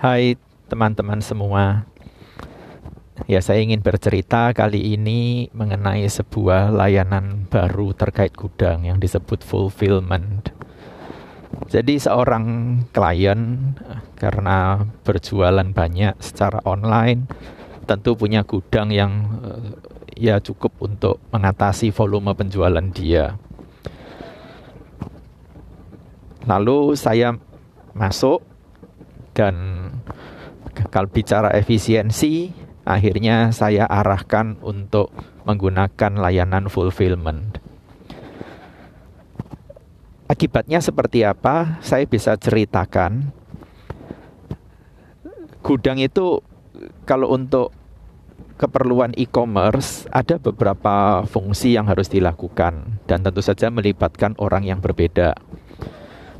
Hai teman-teman semua. Ya, saya ingin bercerita kali ini mengenai sebuah layanan baru terkait gudang yang disebut fulfillment. Jadi seorang klien karena berjualan banyak secara online tentu punya gudang yang eh, ya cukup untuk mengatasi volume penjualan dia. Lalu saya masuk dan kalau bicara efisiensi, akhirnya saya arahkan untuk menggunakan layanan fulfillment. Akibatnya seperti apa? Saya bisa ceritakan. Gudang itu kalau untuk keperluan e-commerce ada beberapa fungsi yang harus dilakukan dan tentu saja melibatkan orang yang berbeda.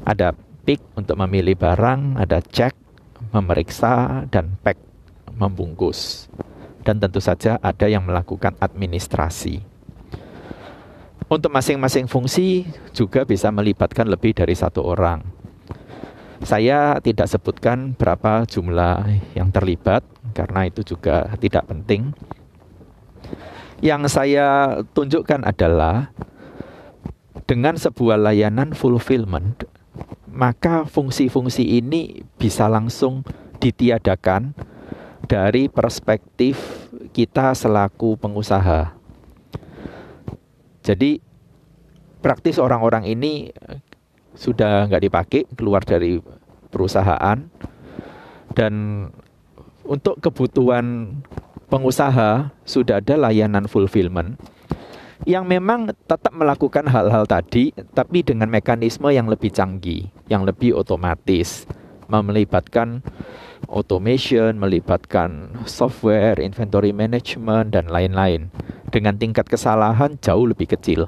Ada pick untuk memilih barang, ada cek memeriksa dan pack membungkus. Dan tentu saja ada yang melakukan administrasi. Untuk masing-masing fungsi juga bisa melibatkan lebih dari satu orang. Saya tidak sebutkan berapa jumlah yang terlibat karena itu juga tidak penting. Yang saya tunjukkan adalah dengan sebuah layanan fulfillment maka fungsi-fungsi ini bisa langsung ditiadakan dari perspektif kita selaku pengusaha. Jadi praktis orang-orang ini sudah nggak dipakai keluar dari perusahaan dan untuk kebutuhan pengusaha sudah ada layanan fulfillment yang memang tetap melakukan hal-hal tadi, tapi dengan mekanisme yang lebih canggih, yang lebih otomatis, melibatkan automation, melibatkan software, inventory management, dan lain-lain, dengan tingkat kesalahan jauh lebih kecil.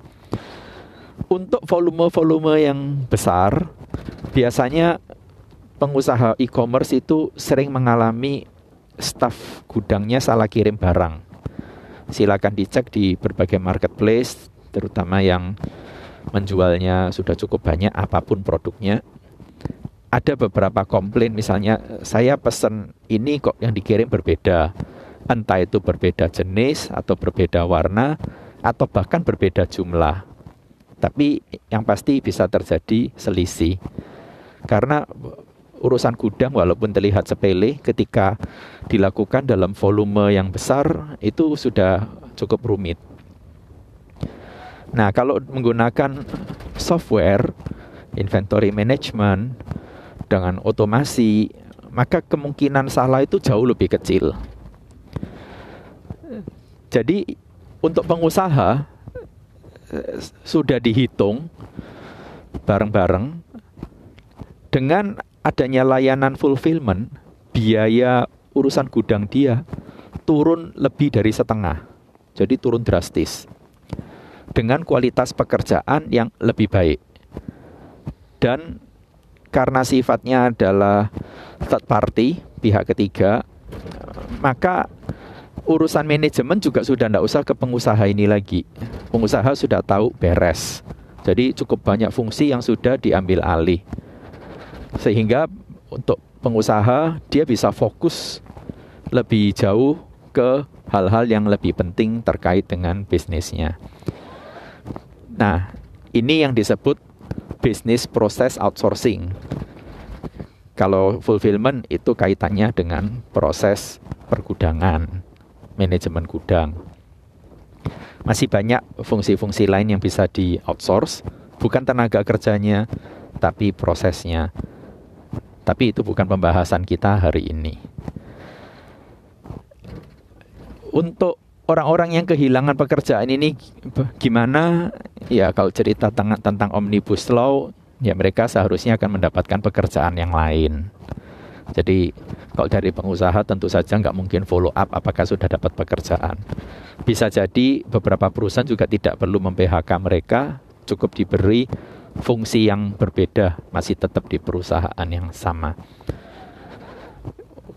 Untuk volume-volume yang besar, biasanya pengusaha e-commerce itu sering mengalami staf gudangnya salah kirim barang. Silakan dicek di berbagai marketplace terutama yang menjualnya sudah cukup banyak apa pun produknya ada beberapa komplain misalnya saya pesan ini kok yang dikirim berbeda. Entah itu berbeda jenis atau berbeda warna atau bahkan berbeda jumlah. Tapi yang pasti bisa terjadi selisih. Karena urusan gudang walaupun terlihat sepele ketika dilakukan dalam volume yang besar itu sudah cukup rumit. Nah, kalau menggunakan software inventory management dengan otomasi, maka kemungkinan salah itu jauh lebih kecil. Jadi untuk pengusaha eh, sudah dihitung bareng-bareng dengan adanya layanan fulfillment, biaya urusan gudang dia turun lebih dari setengah. Jadi turun drastis. Dengan kualitas pekerjaan yang lebih baik. Dan karena sifatnya adalah third party, pihak ketiga, maka urusan manajemen juga sudah tidak usah ke pengusaha ini lagi. Pengusaha sudah tahu beres. Jadi cukup banyak fungsi yang sudah diambil alih. Sehingga untuk pengusaha dia bisa fokus lebih jauh ke hal-hal yang lebih penting terkait dengan bisnisnya. Nah, ini yang disebut bisnis proses outsourcing. Kalau fulfillment itu kaitannya dengan proses pergudangan, manajemen gudang. Masih banyak fungsi-fungsi lain yang bisa di outsource, bukan tenaga kerjanya, tapi prosesnya. Tapi itu bukan pembahasan kita hari ini. Untuk orang-orang yang kehilangan pekerjaan ini gimana? Ya kalau cerita tentang, tentang Omnibus Law, ya mereka seharusnya akan mendapatkan pekerjaan yang lain. Jadi kalau dari pengusaha tentu saja nggak mungkin follow up apakah sudah dapat pekerjaan. Bisa jadi beberapa perusahaan juga tidak perlu mem-PHK mereka, cukup diberi fungsi yang berbeda masih tetap di perusahaan yang sama.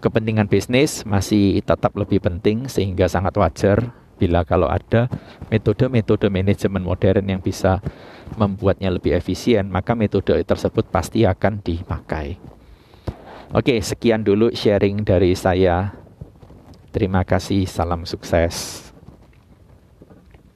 Kepentingan bisnis masih tetap lebih penting sehingga sangat wajar bila kalau ada metode-metode manajemen modern yang bisa membuatnya lebih efisien, maka metode tersebut pasti akan dipakai. Oke, sekian dulu sharing dari saya. Terima kasih, salam sukses.